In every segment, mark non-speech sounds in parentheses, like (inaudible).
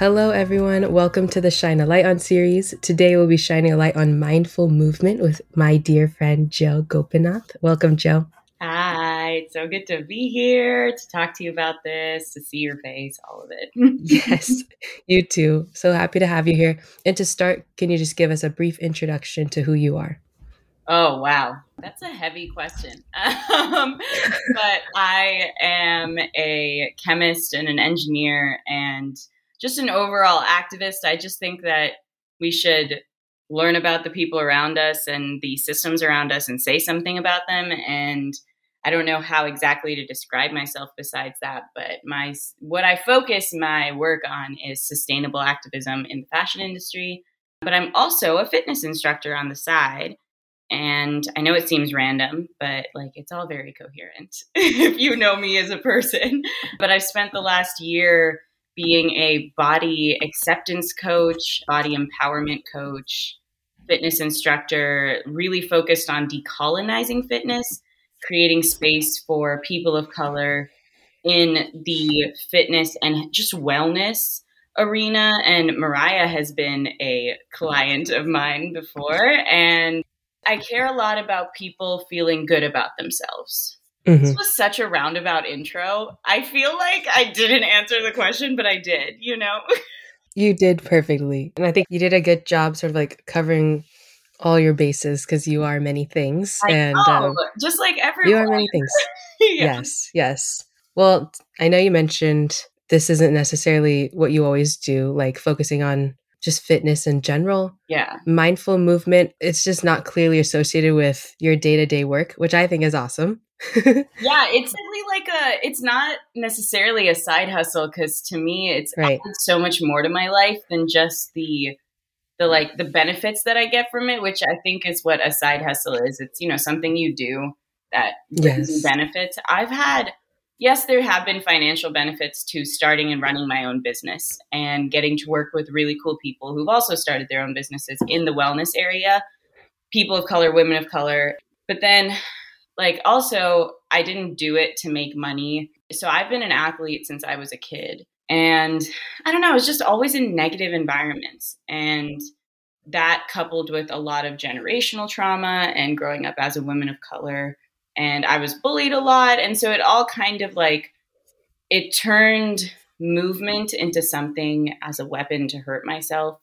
Hello, everyone. Welcome to the Shine a Light on series. Today, we'll be shining a light on mindful movement with my dear friend, Joe Gopinath. Welcome, Joe. Hi, it's so good to be here to talk to you about this, to see your face, all of it. (laughs) (laughs) yes, you too. So happy to have you here. And to start, can you just give us a brief introduction to who you are? Oh, wow. That's a heavy question. (laughs) Um, but I am a chemist and an engineer and just an overall activist. I just think that we should learn about the people around us and the systems around us and say something about them and I don't know how exactly to describe myself besides that, but my what I focus my work on is sustainable activism in the fashion industry. But I'm also a fitness instructor on the side. And I know it seems random, but like it's all very coherent (laughs) if you know me as a person. But I've spent the last year being a body acceptance coach, body empowerment coach, fitness instructor, really focused on decolonizing fitness, creating space for people of color in the fitness and just wellness arena. And Mariah has been a client of mine before. And I care a lot about people feeling good about themselves. Mm-hmm. This was such a roundabout intro. I feel like I didn't answer the question, but I did, you know? (laughs) you did perfectly. And I think you did a good job sort of like covering all your bases because you are many things. I and um, just like everyone. You are many things. (laughs) yeah. Yes, yes. Well, I know you mentioned this isn't necessarily what you always do, like focusing on just fitness in general. Yeah. Mindful movement, it's just not clearly associated with your day to day work, which I think is awesome. (laughs) yeah, it's really like a, it's not necessarily a side hustle because to me, it's right. so much more to my life than just the, the like the benefits that I get from it, which I think is what a side hustle is. It's, you know, something you do that yes. benefits. I've had yes, there have been financial benefits to starting and running my own business and getting to work with really cool people who've also started their own businesses in the wellness area, people of color, women of color. But then, like, also, I didn't do it to make money. So I've been an athlete since I was a kid. And I don't know, I was just always in negative environments. And that coupled with a lot of generational trauma and growing up as a woman of color and I was bullied a lot. And so it all kind of like, it turned movement into something as a weapon to hurt myself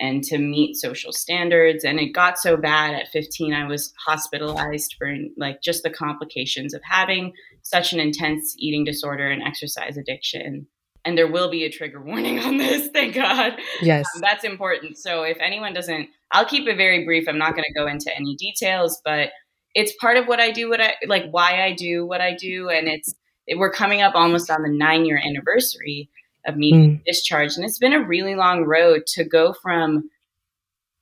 and to meet social standards. And it got so bad at 15, I was hospitalized for like just the complications of having such an intense eating disorder and exercise addiction. And there will be a trigger warning on this, thank God. Yes. Um, that's important. So if anyone doesn't, I'll keep it very brief. I'm not going to go into any details, but it's part of what I do, what I like, why I do what I do, and it's we're coming up almost on the nine year anniversary of me mm. discharged, and it's been a really long road to go from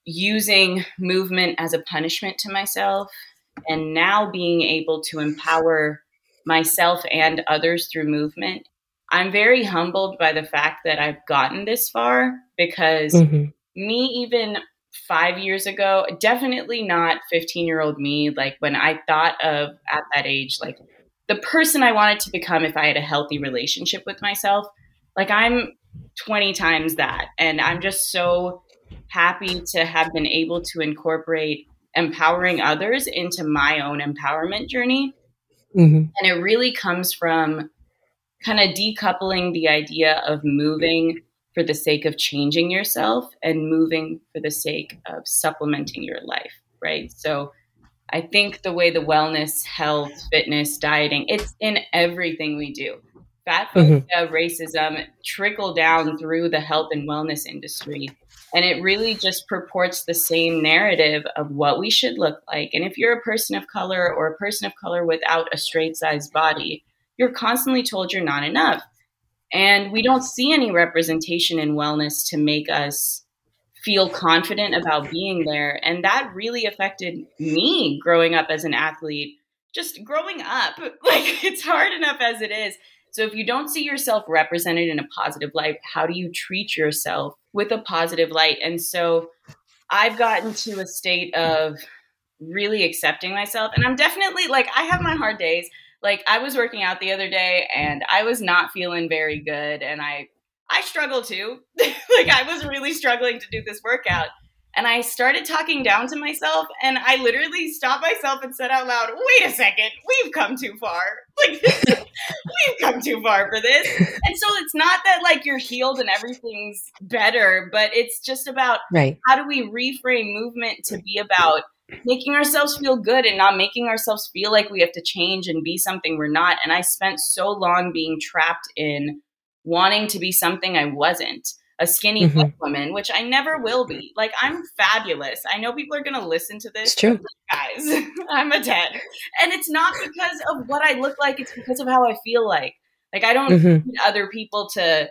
using movement as a punishment to myself, and now being able to empower myself and others through movement. I'm very humbled by the fact that I've gotten this far because mm-hmm. me even five years ago, definitely not 15 year old me. Like when I thought of at that age, like the person I wanted to become if I had a healthy relationship with myself, like I'm 20 times that. And I'm just so happy to have been able to incorporate empowering others into my own empowerment journey. Mm-hmm. And it really comes from kind of decoupling the idea of moving for the sake of changing yourself and moving for the sake of supplementing your life, right? So I think the way the wellness, health, fitness, dieting, it's in everything we do. Fat phobia, mm-hmm. racism trickle down through the health and wellness industry. And it really just purports the same narrative of what we should look like. And if you're a person of color or a person of color without a straight sized body, you're constantly told you're not enough. And we don't see any representation in wellness to make us feel confident about being there. And that really affected me growing up as an athlete. Just growing up, (laughs) like it's hard enough as it is. So if you don't see yourself represented in a positive light, how do you treat yourself with a positive light? And so I've gotten to a state of really accepting myself. And I'm definitely like, I have my hard days like I was working out the other day and I was not feeling very good and I I struggle too. (laughs) like I was really struggling to do this workout. And I started talking down to myself, and I literally stopped myself and said out loud, "Wait a second, we've come too far. (laughs) Like we've come too far for this." (laughs) And so it's not that like you're healed and everything's better, but it's just about right. how do we reframe movement to be about making ourselves feel good and not making ourselves feel like we have to change and be something we're not. And I spent so long being trapped in wanting to be something I wasn't a skinny mm-hmm. white woman, which I never will be. Like I'm fabulous. I know people are going to listen to this. It's true. Guys, (laughs) I'm a 10. And it's not because of what I look like, it's because of how I feel like. Like I don't mm-hmm. need other people to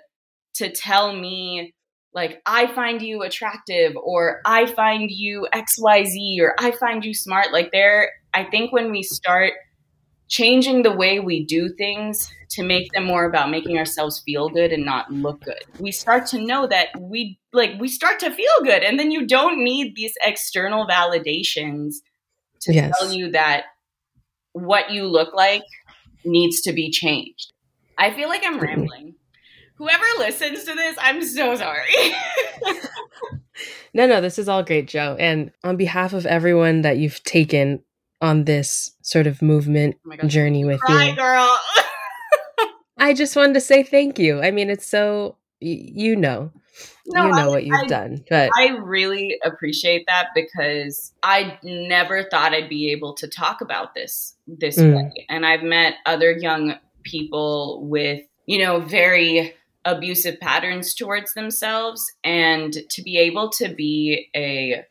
to tell me like I find you attractive or I find you XYZ or I find you smart. Like there I think when we start changing the way we do things to make them more about making ourselves feel good and not look good. We start to know that we like we start to feel good and then you don't need these external validations to yes. tell you that what you look like needs to be changed. I feel like I'm rambling. Whoever listens to this, I'm so sorry. (laughs) no, no, this is all great, Joe. And on behalf of everyone that you've taken on this sort of movement oh journey with Cry, you. girl. (laughs) I just wanted to say thank you. I mean, it's so you know. No, you know I, what you've I, done. But I really appreciate that because I never thought I'd be able to talk about this this mm. way. And I've met other young people with, you know, very abusive patterns towards themselves and to be able to be a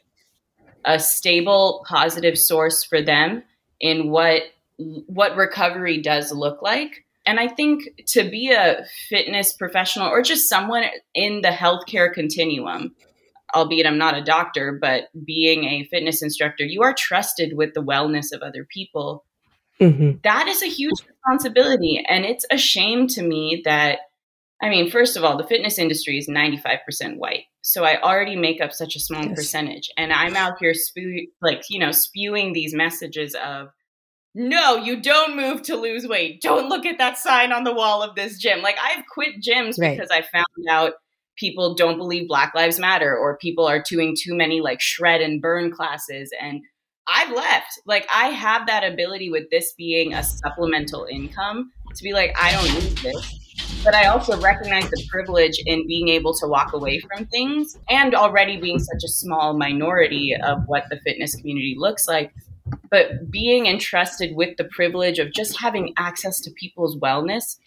a stable positive source for them in what what recovery does look like and i think to be a fitness professional or just someone in the healthcare continuum albeit i'm not a doctor but being a fitness instructor you are trusted with the wellness of other people mm-hmm. that is a huge responsibility and it's a shame to me that I mean, first of all, the fitness industry is 95% white. So I already make up such a small yes. percentage. And I'm out here spew- like, you know, spewing these messages of no, you don't move to lose weight. Don't look at that sign on the wall of this gym. Like I've quit gyms right. because I found out people don't believe Black Lives Matter or people are doing too many like shred and burn classes and I've left. Like I have that ability with this being a supplemental income to be like I don't need this but I also recognize the privilege in being able to walk away from things and already being such a small minority of what the fitness community looks like. But being entrusted with the privilege of just having access to people's wellness,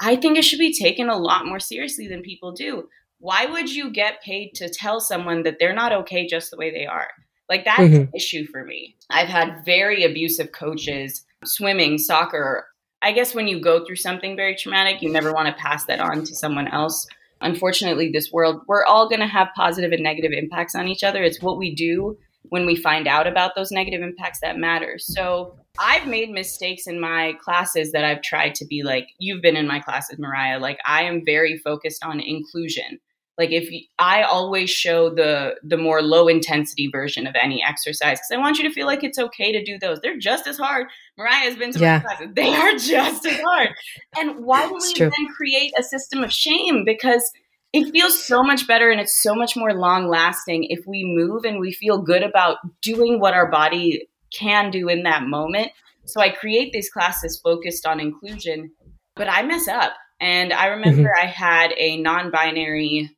I think it should be taken a lot more seriously than people do. Why would you get paid to tell someone that they're not okay just the way they are? Like that's mm-hmm. an issue for me. I've had very abusive coaches, swimming, soccer, I guess when you go through something very traumatic, you never want to pass that on to someone else. Unfortunately, this world, we're all going to have positive and negative impacts on each other. It's what we do when we find out about those negative impacts that matters. So I've made mistakes in my classes that I've tried to be like, you've been in my classes, Mariah. Like, I am very focused on inclusion like if you, i always show the the more low intensity version of any exercise because i want you to feel like it's okay to do those. They're just as hard. Mariah has been to yeah. my classes they are just as hard. And why do we then create a system of shame? Because it feels so much better and it's so much more long lasting if we move and we feel good about doing what our body can do in that moment. So i create these classes focused on inclusion but i mess up. And I remember mm-hmm. I had a non binary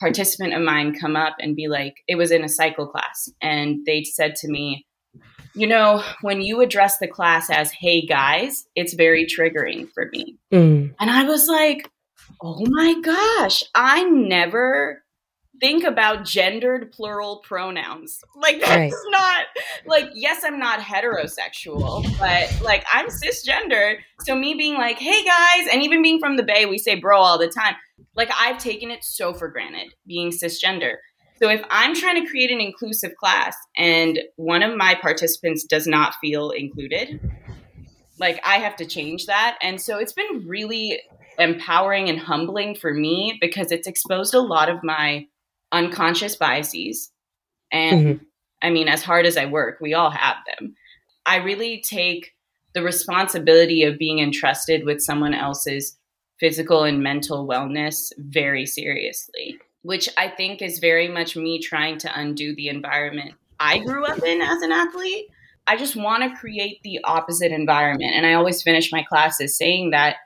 participant of mine come up and be like, it was in a cycle class. And they said to me, you know, when you address the class as, hey guys, it's very triggering for me. Mm. And I was like, oh my gosh, I never think about gendered plural pronouns. (laughs) Like that's right. not like yes, I'm not heterosexual, but like I'm cisgender. So me being like, "Hey guys," and even being from the Bay, we say bro all the time like I've taken it so for granted being cisgender. So if I'm trying to create an inclusive class and one of my participants does not feel included, like I have to change that. And so it's been really empowering and humbling for me because it's exposed a lot of my unconscious biases. And mm-hmm. I mean, as hard as I work, we all have them. I really take the responsibility of being entrusted with someone else's physical and mental wellness very seriously, which I think is very much me trying to undo the environment I grew up in as an athlete. I just want to create the opposite environment. And I always finish my classes saying that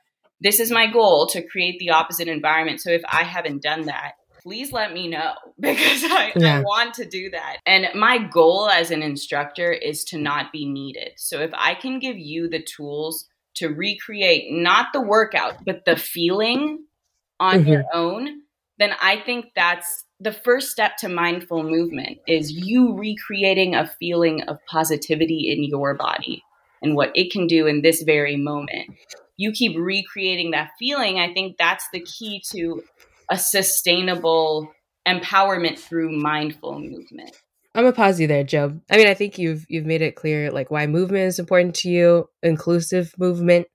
this is my goal to create the opposite environment. So if I haven't done that, please let me know (laughs) because I, yeah. I, want to do that. And my goal as an instructor is to not be needed. So if I can give you the tools to recreate not the workout, but the feeling on mm-hmm. your own, then I think that's the first step to mindful movement is you recreating a feeling of positivity in your body and what it can do in this very moment. You keep recreating that feeling. I think that's the key to a sustainable empowerment through mindful movement. I'm gonna pause you there, Joe. I mean, I think you've you've made it clear like why movement is important to you. Inclusive movement,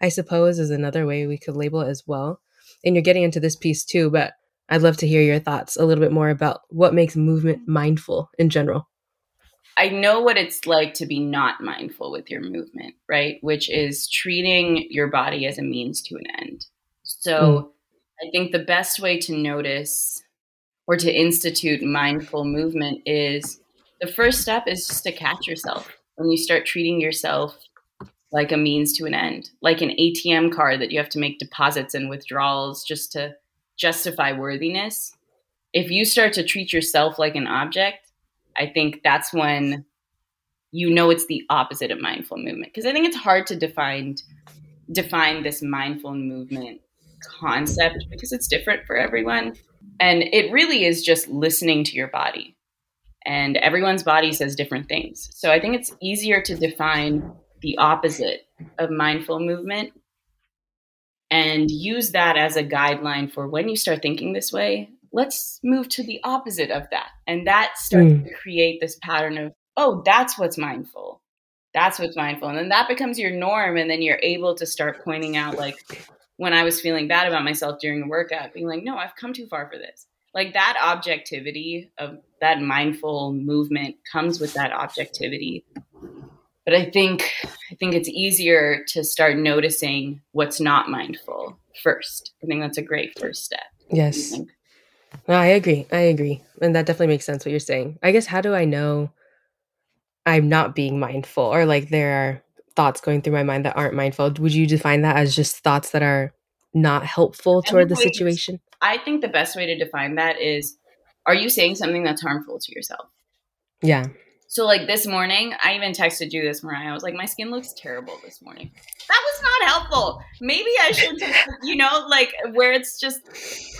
I suppose, is another way we could label it as well. And you're getting into this piece too, but I'd love to hear your thoughts a little bit more about what makes movement mindful in general. I know what it's like to be not mindful with your movement, right? Which is treating your body as a means to an end. So mm. I think the best way to notice or to institute mindful movement is the first step is just to catch yourself when you start treating yourself like a means to an end, like an ATM card that you have to make deposits and withdrawals just to justify worthiness. If you start to treat yourself like an object, I think that's when you know it's the opposite of mindful movement because I think it's hard to define define this mindful movement concept because it's different for everyone. And it really is just listening to your body. And everyone's body says different things. So I think it's easier to define the opposite of mindful movement and use that as a guideline for when you start thinking this way, let's move to the opposite of that. And that starts mm. to create this pattern of, oh, that's what's mindful. That's what's mindful. And then that becomes your norm. And then you're able to start pointing out, like, when I was feeling bad about myself during a workout, being like, no, I've come too far for this. Like that objectivity of that mindful movement comes with that objectivity. But I think I think it's easier to start noticing what's not mindful first. I think that's a great first step. Yes. No, I agree. I agree. And that definitely makes sense what you're saying. I guess how do I know I'm not being mindful or like there are thoughts going through my mind that aren't mindful. Would you define that as just thoughts that are not helpful toward the situation? I think the best way to define that is are you saying something that's harmful to yourself? Yeah. So like this morning i even texted you this morning. I was like my skin looks terrible this morning. That was not helpful. Maybe i should (laughs) you know like where it's just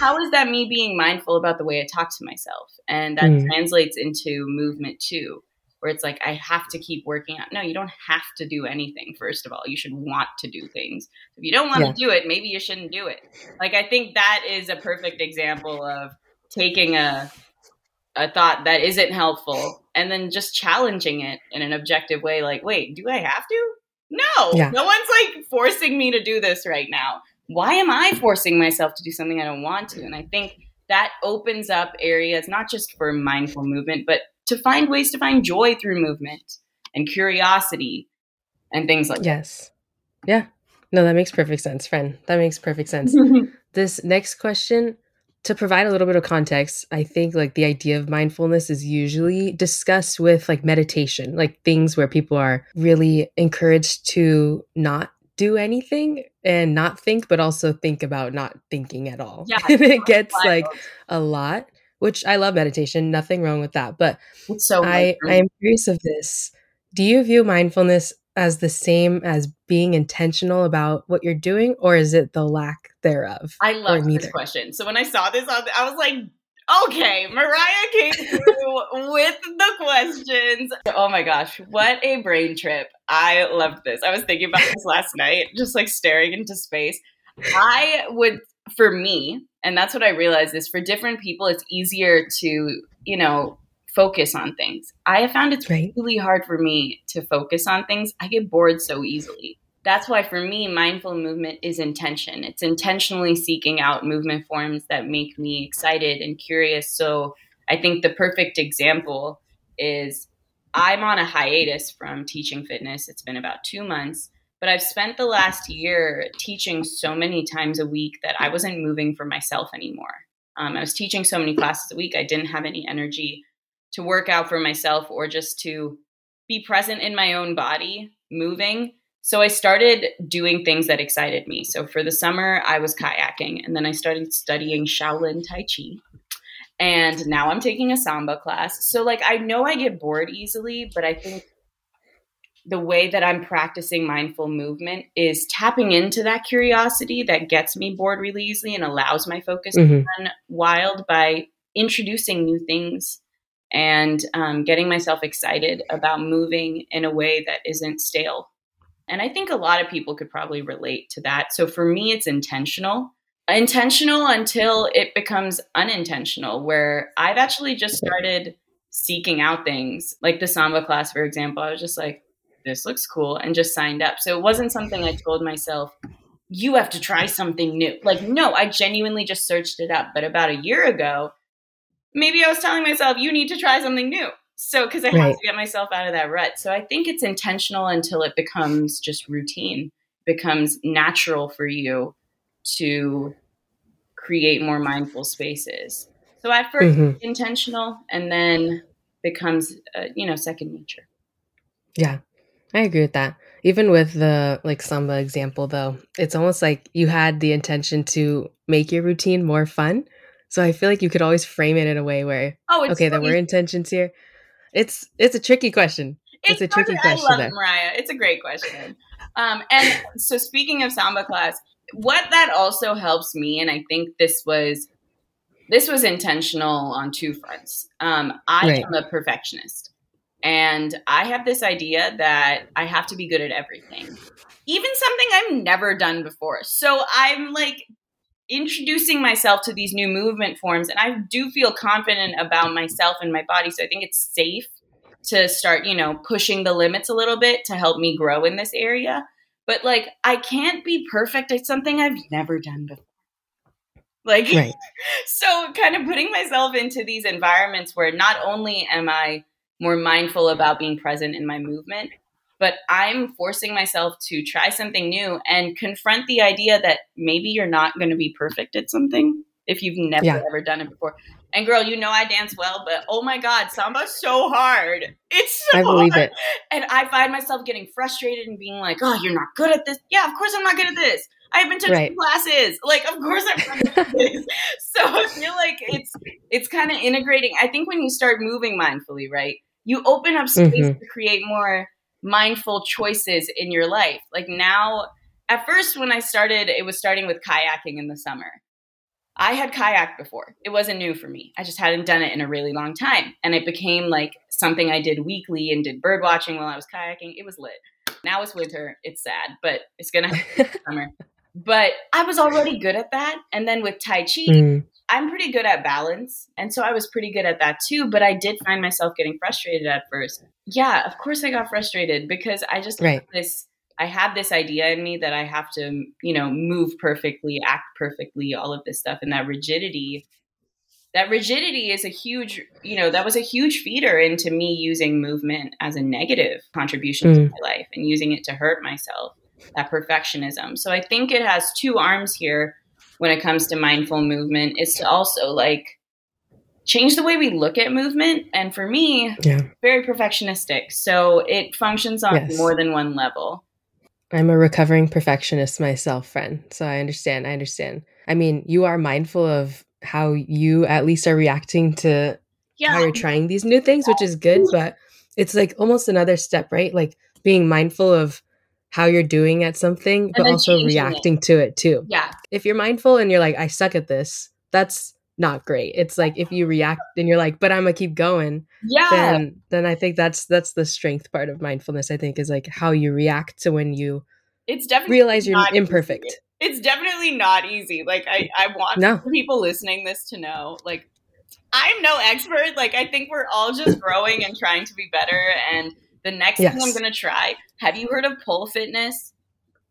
how is that me being mindful about the way i talk to myself? And that mm. translates into movement too where it's like I have to keep working out. No, you don't have to do anything. First of all, you should want to do things. If you don't want yeah. to do it, maybe you shouldn't do it. Like I think that is a perfect example of taking a a thought that isn't helpful and then just challenging it in an objective way like, "Wait, do I have to?" No. Yeah. No one's like forcing me to do this right now. Why am I forcing myself to do something I don't want to? And I think that opens up areas not just for mindful movement, but to find ways to find joy through movement and curiosity and things like yes. that. Yes. Yeah. No, that makes perfect sense, friend. That makes perfect sense. (laughs) this next question, to provide a little bit of context, I think like the idea of mindfulness is usually discussed with like meditation, like things where people are really encouraged to not do anything and not think, but also think about not thinking at all. Yeah, (laughs) it gets wild. like a lot which I love meditation, nothing wrong with that. But it's so I, I am curious of this. Do you view mindfulness as the same as being intentional about what you're doing, or is it the lack thereof? I love this question. So when I saw this, I was like, okay, Mariah came through with the questions. Oh my gosh, what a brain trip. I loved this. I was thinking about this last night, just like staring into space. I would, for me, and that's what I realized is for different people, it's easier to, you know, focus on things. I have found it's right. really hard for me to focus on things. I get bored so easily. That's why for me, mindful movement is intention. It's intentionally seeking out movement forms that make me excited and curious. So I think the perfect example is I'm on a hiatus from teaching fitness. It's been about two months But I've spent the last year teaching so many times a week that I wasn't moving for myself anymore. Um, I was teaching so many classes a week, I didn't have any energy to work out for myself or just to be present in my own body, moving. So I started doing things that excited me. So for the summer, I was kayaking, and then I started studying Shaolin Tai Chi. And now I'm taking a Samba class. So, like, I know I get bored easily, but I think the way that I'm practicing mindful movement is tapping into that curiosity that gets me bored really easily and allows my focus mm-hmm. to run wild by introducing new things and um, getting myself excited about moving in a way that isn't stale. And I think a lot of people could probably relate to that. So for me, it's intentional. Intentional until it becomes unintentional, where I've actually just started seeking out things like the Samba class, for example. I was just like, this looks cool and just signed up. So it wasn't something I told myself, you have to try something new. Like, no, I genuinely just searched it up. But about a year ago, maybe I was telling myself, you need to try something new. So, because I right. have to get myself out of that rut. So I think it's intentional until it becomes just routine, becomes natural for you to create more mindful spaces. So at 1st mm-hmm. intentional and then becomes, uh, you know, second nature. Yeah. I agree with that. Even with the like Samba example though, it's almost like you had the intention to make your routine more fun. So I feel like you could always frame it in a way where oh, okay, there were intentions here. It's it's a tricky question. It's, it's a tricky question. I love it, Mariah. It's a great question. Um, and so speaking of Samba class, what that also helps me, and I think this was this was intentional on two fronts. Um, I right. am a perfectionist. And I have this idea that I have to be good at everything, even something I've never done before. So I'm like introducing myself to these new movement forms, and I do feel confident about myself and my body. So I think it's safe to start, you know, pushing the limits a little bit to help me grow in this area. But like, I can't be perfect at something I've never done before. Like, right. (laughs) so kind of putting myself into these environments where not only am I more mindful about being present in my movement. But I'm forcing myself to try something new and confront the idea that maybe you're not going to be perfect at something if you've never yeah. ever done it before. And girl, you know I dance well, but oh my god, samba's so hard. It's so I believe hard. it. And I find myself getting frustrated and being like, "Oh, you're not good at this." Yeah, of course I'm not good at this. I haven't taken right. classes. Like, of course I'm not good at (laughs) this. So I feel like it's it's kind of integrating. I think when you start moving mindfully, right? You open up space mm-hmm. to create more mindful choices in your life. Like now, at first, when I started, it was starting with kayaking in the summer. I had kayaked before. It wasn't new for me. I just hadn't done it in a really long time. And it became like something I did weekly and did bird watching while I was kayaking. It was lit. Now it's winter. It's sad, but it's going to (laughs) summer. But I was already good at that. And then with Tai Chi, mm. I'm pretty good at balance. And so I was pretty good at that too. But I did find myself getting frustrated at first. Yeah, of course I got frustrated because I just right. this I had this idea in me that I have to, you know, move perfectly, act perfectly, all of this stuff. And that rigidity, that rigidity is a huge, you know, that was a huge feeder into me using movement as a negative contribution mm. to my life and using it to hurt myself, that perfectionism. So I think it has two arms here when it comes to mindful movement is to also like change the way we look at movement. And for me, yeah. very perfectionistic. So it functions on yes. more than one level. I'm a recovering perfectionist myself, friend. So I understand. I understand. I mean, you are mindful of how you at least are reacting to yeah. how you're trying these new things, which is good, but it's like almost another step, right? Like being mindful of how you're doing at something, and but also reacting it. to it too. Yeah. If you're mindful and you're like, I suck at this, that's not great. It's like if you react and you're like, but I'm gonna keep going. Yeah. Then then I think that's that's the strength part of mindfulness. I think is like how you react to when you it's definitely realize you're imperfect. Easy. It's definitely not easy. Like I, I want no. people listening this to know, like I'm no expert. Like I think we're all just growing and trying to be better and the next yes. thing I'm going to try. Have you heard of pole fitness?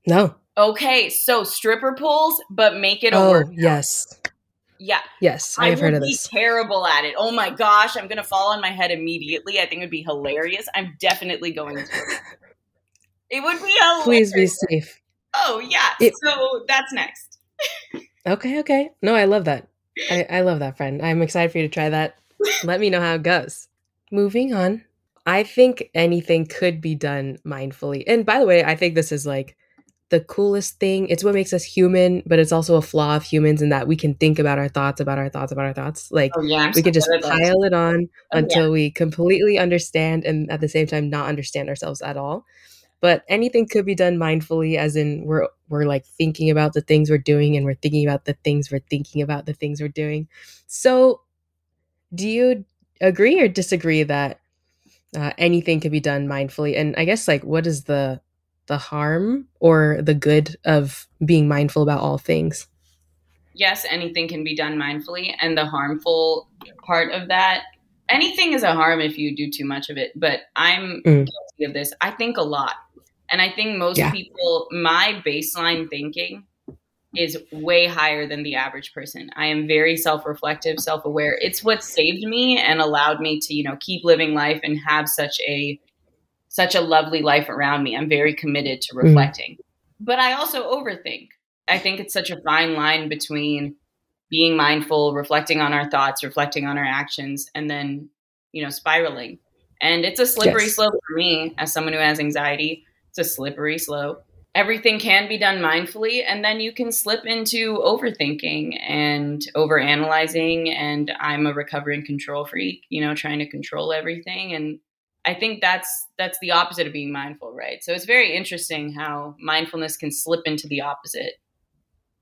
No. Okay, so stripper poles, but make it a oh, workout. Yes. Yeah. Yes, I have heard of this. Terrible at it. Oh my gosh, I'm gonna fall on my head immediately. I think it would be hilarious. I'm definitely going to. It would be hilarious. Please be safe. Oh yeah. It, so that's next. okay, okay. No, I love that. I, I love that, friend. I'm excited for you to try that. Let me know how it goes. Moving on. I think anything could be done mindfully. And by the way, I think this is like the coolest thing. It's what makes us human, but it's also a flaw of humans in that we can think about our thoughts, about our thoughts, about our thoughts. Like oh, yeah, we can just pile it on oh, until yeah. we completely understand and at the same time not understand ourselves at all. But anything could be done mindfully, as in we're we're like thinking about the things we're doing and we're thinking about the things we're thinking about the things we're doing. So do you agree or disagree that uh, anything can be done mindfully? And I guess like what is the the harm or the good of being mindful about all things? Yes, anything can be done mindfully, and the harmful part of that anything is a harm if you do too much of it. But I'm mm. guilty of this. I think a lot, and I think most yeah. people, my baseline thinking is way higher than the average person. I am very self-reflective, self-aware. It's what saved me and allowed me to, you know, keep living life and have such a such a lovely life around me. I'm very committed to mm. reflecting. Mm. But I also overthink. I think it's such a fine line between being mindful, reflecting on our thoughts, reflecting on our actions, and then, you know, spiraling. And it's a slippery yes. slope for me as someone who has anxiety. It's a slippery slope. Everything can be done mindfully, and then you can slip into overthinking and overanalyzing. And I'm a recovering control freak, you know, trying to control everything. And I think that's that's the opposite of being mindful, right? So it's very interesting how mindfulness can slip into the opposite.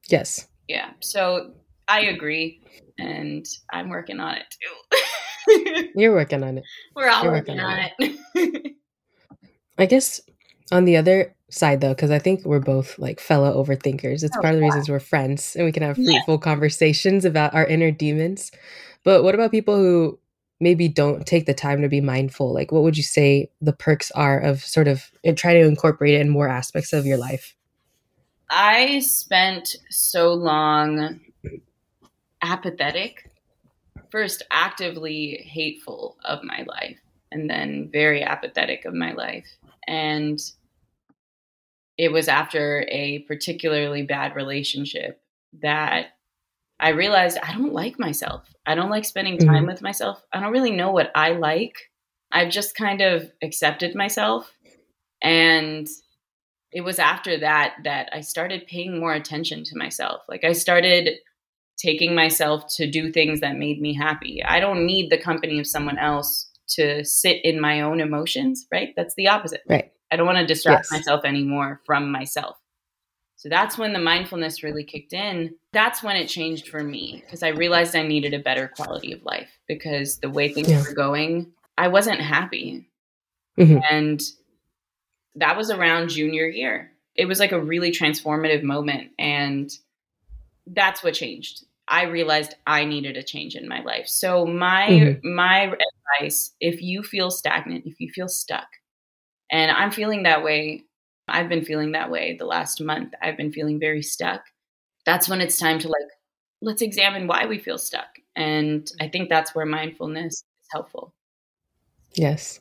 Yes. Yeah. So I agree, and I'm working on it too. (laughs) You're working on it. We're all working, working, on, on it. it. (laughs) I guess on the other side though because i think we're both like fellow overthinkers it's oh, part of the yeah. reasons we're friends and we can have fruitful yeah. conversations about our inner demons but what about people who maybe don't take the time to be mindful like what would you say the perks are of sort of try to incorporate it in more aspects of your life i spent so long apathetic first actively hateful of my life and then very apathetic of my life and it was after a particularly bad relationship that I realized I don't like myself. I don't like spending time mm-hmm. with myself. I don't really know what I like. I've just kind of accepted myself. And it was after that that I started paying more attention to myself. Like I started taking myself to do things that made me happy. I don't need the company of someone else to sit in my own emotions, right? That's the opposite. Right. I don't want to distract yes. myself anymore from myself. So that's when the mindfulness really kicked in. That's when it changed for me because I realized I needed a better quality of life because the way things yeah. were going, I wasn't happy. Mm-hmm. And that was around junior year. It was like a really transformative moment. And that's what changed. I realized I needed a change in my life. So my mm-hmm. my advice, if you feel stagnant, if you feel stuck, and I'm feeling that way I've been feeling that way the last month. I've been feeling very stuck. That's when it's time to like, let's examine why we feel stuck. And I think that's where mindfulness is helpful. Yes.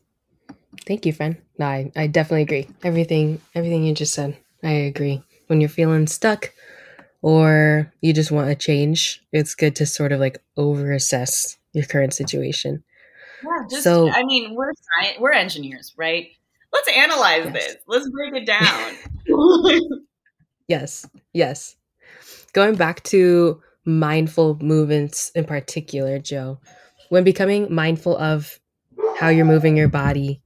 Thank you, friend. No, I, I definitely agree. Everything everything you just said, I agree. When you're feeling stuck or you just want a change, it's good to sort of like over assess your current situation. Yeah, just, so I mean, we're we're engineers, right? Let's analyze yes. this. Let's break it down. (laughs) yes. Yes. Going back to mindful movements in particular, Joe, when becoming mindful of how you're moving your body,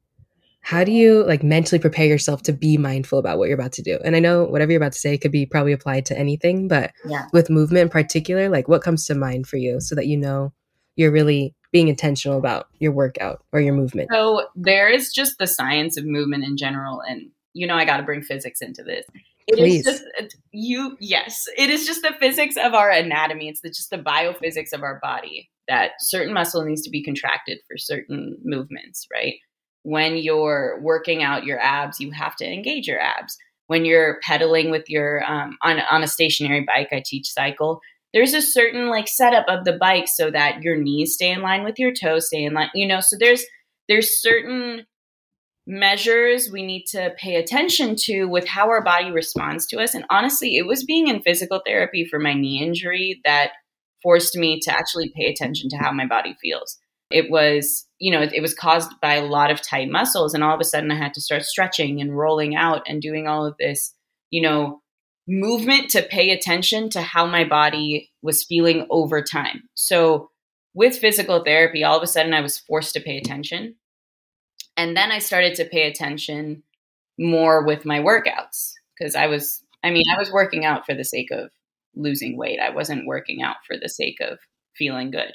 how do you like mentally prepare yourself to be mindful about what you're about to do? And I know whatever you're about to say could be probably applied to anything, but yeah. with movement in particular, like what comes to mind for you so that you know you're really being intentional about your workout or your movement? So there is just the science of movement in general, and you know I got to bring physics into this. It Please. is just you. Yes, it is just the physics of our anatomy. It's the, just the biophysics of our body that certain muscle needs to be contracted for certain movements. Right. When you're working out your abs, you have to engage your abs. When you're pedaling with your um, on on a stationary bike, I teach cycle there's a certain like setup of the bike so that your knees stay in line with your toes, stay in line, you know, so there's there's certain measures we need to pay attention to with how our body responds to us. And honestly, it was being in physical therapy for my knee injury that forced me to actually pay attention to how my body feels. It was, you know, it, it was caused by a lot of tight muscles. And all of a sudden, I had to start stretching and rolling out and doing all of this, you know, movement to pay attention to how my body was feeling over time. So, with physical therapy, all of a sudden I was forced to pay attention. And then I started to pay attention more with my workouts because I was, I mean, I was working out for the sake of losing weight. I wasn't working out for the sake of feeling good.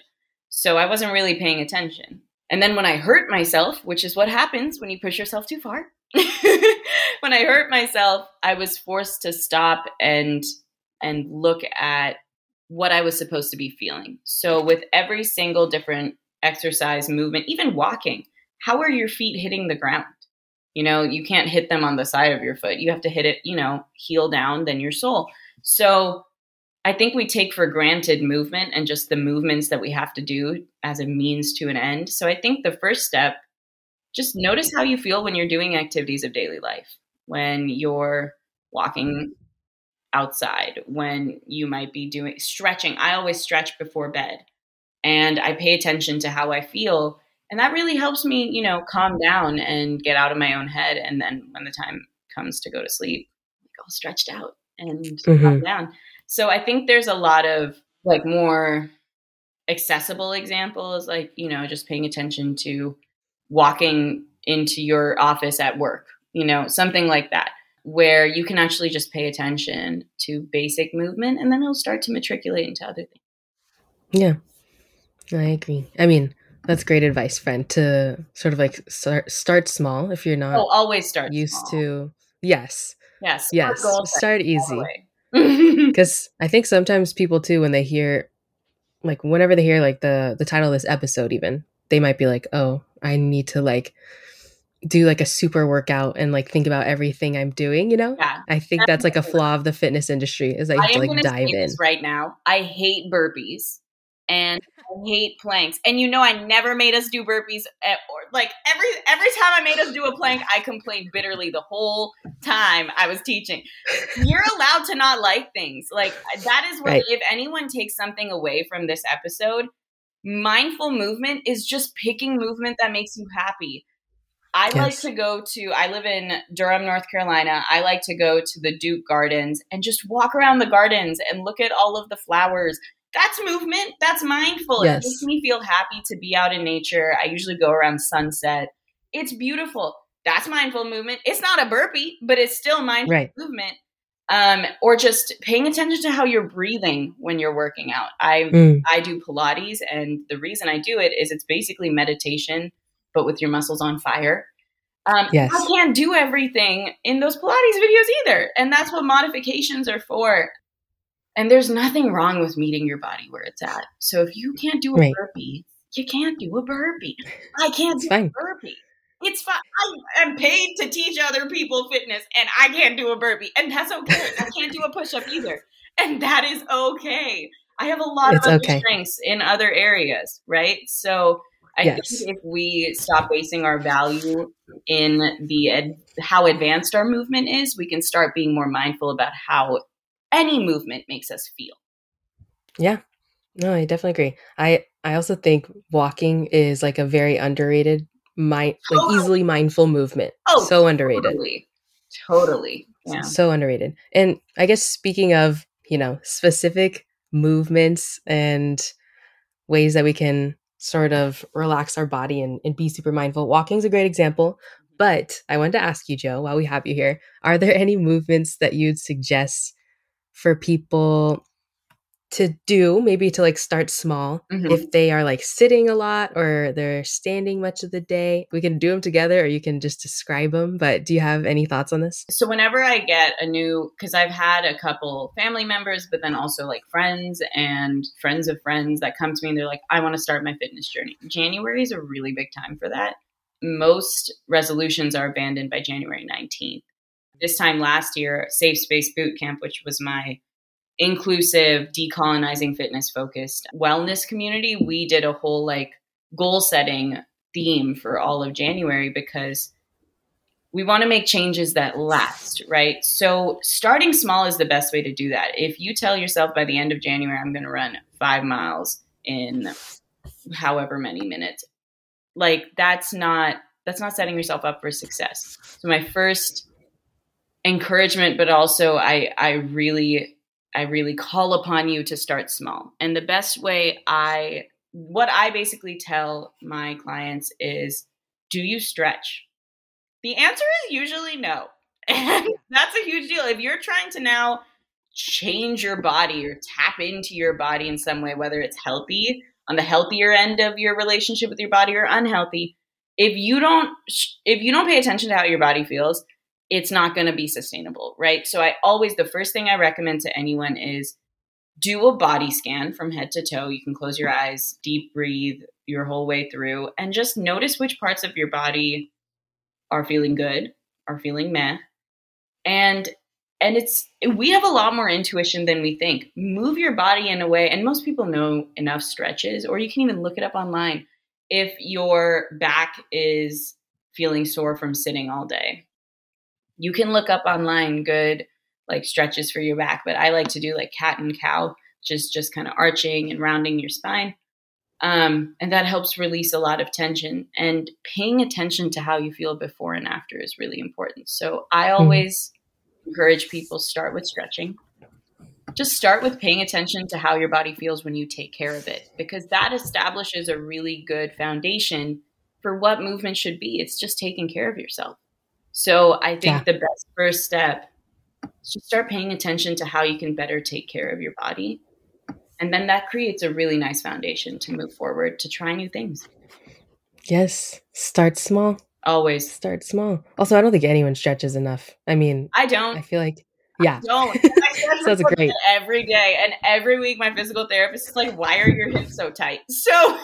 So I wasn't really paying attention. And then when I hurt myself, which is what happens when you push yourself too far, (laughs) when I hurt myself, I was forced to stop and and look at what I was supposed to be feeling. So with every single different exercise movement, even walking, how are your feet hitting the ground? You know, you can't hit them on the side of your foot. You have to hit it, you know, heel down, then your sole. So I think we take for granted movement and just the movements that we have to do as a means to an end. So I think the first step, just notice how you feel when you're doing activities of daily life, when you're walking outside, when you might be doing stretching. I always stretch before bed and I pay attention to how I feel. And that really helps me, you know, calm down and get out of my own head. And then when the time comes to go to sleep, I all stretched out and mm-hmm. calm down. So I think there's a lot of like more accessible examples, like, you know, just paying attention to walking into your office at work, you know, something like that where you can actually just pay attention to basic movement and then it'll start to matriculate into other things. Yeah, I agree. I mean, that's great advice, friend, to sort of like start, start small if you're not oh, always start used small. to. Yes. Yes. Yes. Start easy. (laughs) Because I think sometimes people too, when they hear, like, whenever they hear like the the title of this episode, even they might be like, "Oh, I need to like do like a super workout and like think about everything I'm doing, you know? Yeah. I think that's like a flaw of the fitness industry is like to like dive in. Right now, I hate burpees and I hate planks. And you know I never made us do burpees at, or like every every time I made us do a plank, I complained bitterly the whole time I was teaching. You're allowed to not like things. Like that is where right. if anyone takes something away from this episode, mindful movement is just picking movement that makes you happy I yes. like to go to, I live in Durham, North Carolina. I like to go to the Duke Gardens and just walk around the gardens and look at all of the flowers. That's movement. That's mindful. Yes. It makes me feel happy to be out in nature. I usually go around sunset. It's beautiful. That's mindful movement. It's not a burpee, but it's still mindful right. movement. Um, or just paying attention to how you're breathing when you're working out. I mm. I do Pilates, and the reason I do it is it's basically meditation but with your muscles on fire. Um, yes. I can't do everything in those Pilates videos either. And that's what modifications are for. And there's nothing wrong with meeting your body where it's at. So if you can't do a right. burpee, you can't do a burpee. I can't it's do fine. a burpee. It's fine. I am paid to teach other people fitness and I can't do a burpee. And that's okay. I can't do a push up either. And that is okay. I have a lot it's of other okay. strengths in other areas, right? So I yes. think if we stop basing our value in the ed- how advanced our movement is, we can start being more mindful about how any movement makes us feel. Yeah. No, I definitely agree. I I also think walking is like a very underrated mind like oh. easily mindful movement. Oh, so underrated. Totally. Totally. Yeah. So underrated. And I guess speaking of, you know, specific movements and ways that we can sort of relax our body and, and be super mindful. Walking is a great example. But I wanted to ask you, Joe, while we have you here, are there (laughs) any movements that you'd suggest for people to do maybe to like start small mm-hmm. if they are like sitting a lot or they're standing much of the day we can do them together or you can just describe them but do you have any thoughts on this? So whenever i get a new because i've had a couple family members but then also like friends and friends of friends that come to me and they're like i want to start my fitness journey. January is a really big time for that. Most resolutions are abandoned by january 19th this time last year safe space boot camp which was my inclusive, decolonizing fitness focused wellness community, we did a whole like goal setting theme for all of January because we want to make changes that last, right? So starting small is the best way to do that. If you tell yourself by the end of January, I'm going to run five miles in however many minutes, like that's not that's not setting yourself up for success. So my first encouragement, but also I I really I really call upon you to start small. And the best way I what I basically tell my clients is do you stretch? The answer is usually no. (laughs) And that's a huge deal. If you're trying to now change your body or tap into your body in some way, whether it's healthy on the healthier end of your relationship with your body or unhealthy, if you don't if you don't pay attention to how your body feels, it's not going to be sustainable, right? So I always the first thing I recommend to anyone is do a body scan from head to toe. You can close your eyes, deep breathe your whole way through and just notice which parts of your body are feeling good, are feeling meh. And and it's we have a lot more intuition than we think. Move your body in a way, and most people know enough stretches, or you can even look it up online. If your back is feeling sore from sitting all day, you can look up online good like stretches for your back. But I like to do like cat and cow, just just kind of arching and rounding your spine. Um, and that helps release a lot of tension. And paying attention to how you feel before and after is really important. So I mm-hmm. always mm-hmm. encourage people start with stretching. Just start with paying attention to how your body feels when you take care of it, because that establishes a really good foundation for what movement should be. It's just taking care of yourself. So I think yeah. the best first step is to start paying attention to how you can better take care of your body and then that creates a really nice foundation to move forward to try new things. Yes. Start small. Always. Start small. Also, I don't think anyone stretches enough. I mean, I don't. I feel like, yeah. I don't. (laughs) I that's great. Every day. And every week, my physical therapist is like, why are your hips so tight? So (laughs)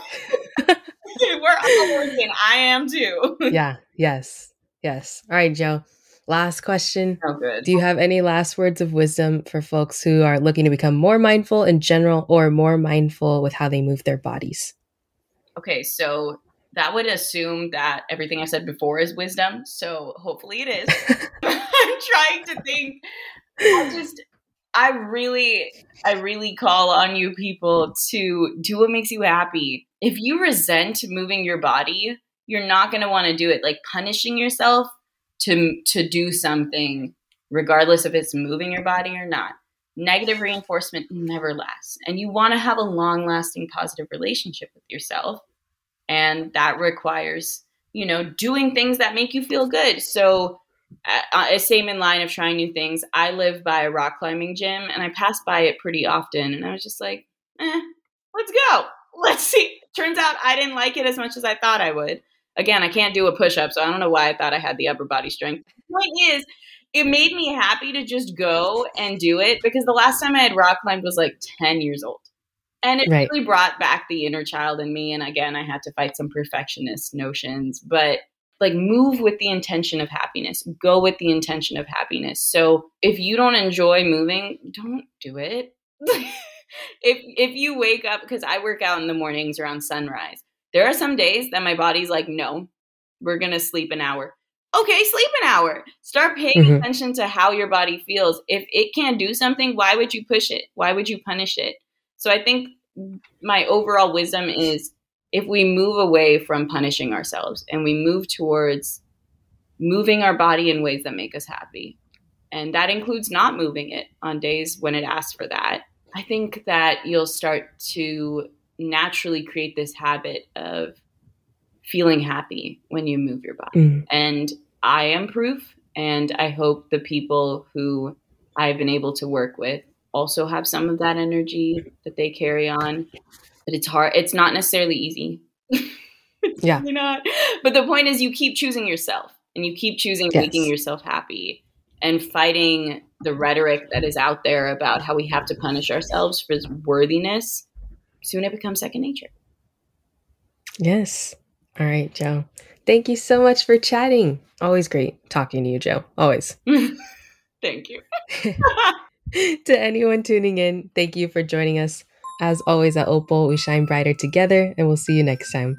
(laughs) we're all working. I am too. yeah. Yes. Yes. All right, Joe. Last question. Oh, good. Do you have any last words of wisdom for folks who are looking to become more mindful in general or more mindful with how they move their bodies? Okay, so that would assume that everything I said before is wisdom. So hopefully it is. (laughs) (laughs) I'm trying to think. I just, I really, I really call on you people to do what makes you happy. If you resent moving your body, you're not going to want to do it. Like punishing yourself to to do something regardless if it's moving your body or not negative reinforcement never lasts. And you want to have a long lasting positive relationship with yourself and that requires you know doing things that make you feel good. So uh, same in line of trying new things. I live by a rock climbing gym and i pass by it pretty often and i was just like eh, let's go. (laughs) Let's see. Turns out i didn't like it as much as i thought i would Again, I can't do a push up, so I don't know why I thought I had the upper body strength. The point is, it made me happy to just go and do it because the last time I had rock climbed was like 10 years old. And it right. really brought back the inner child in me. And again, I had to fight some perfectionist notions, but like move with the intention of happiness, go with the intention of happiness. So if you don't enjoy moving, don't do it. (laughs) if if you wake up because I work out in the mornings around sunrise. There are some days that my body's like, no, we're going to sleep an hour. Okay, sleep an hour. Start paying mm-hmm. attention to how your body feels. If it can't do something, why would you push it? Why would you punish it? So I think my overall wisdom is if we move away from punishing ourselves and we move towards moving our body in ways that make us happy, and that includes not moving it on days when it asks for that, I think that you'll start to naturally create this habit of feeling happy when you move your body. Mm. And I am proof. And I hope the people who I've been able to work with also have some of that energy that they carry on. But it's hard, it's not necessarily easy. (laughs) yeah. Really not. But the point is, you keep choosing yourself and you keep choosing yes. making yourself happy and fighting the rhetoric that is out there about how we have to punish ourselves for worthiness soon it becomes second nature. Yes. All right, Joe. Thank you so much for chatting. Always great talking to you, Joe. Always. (laughs) thank you. (laughs) (laughs) to anyone tuning in, thank you for joining us. As always at Opal, we shine brighter together, and we'll see you next time.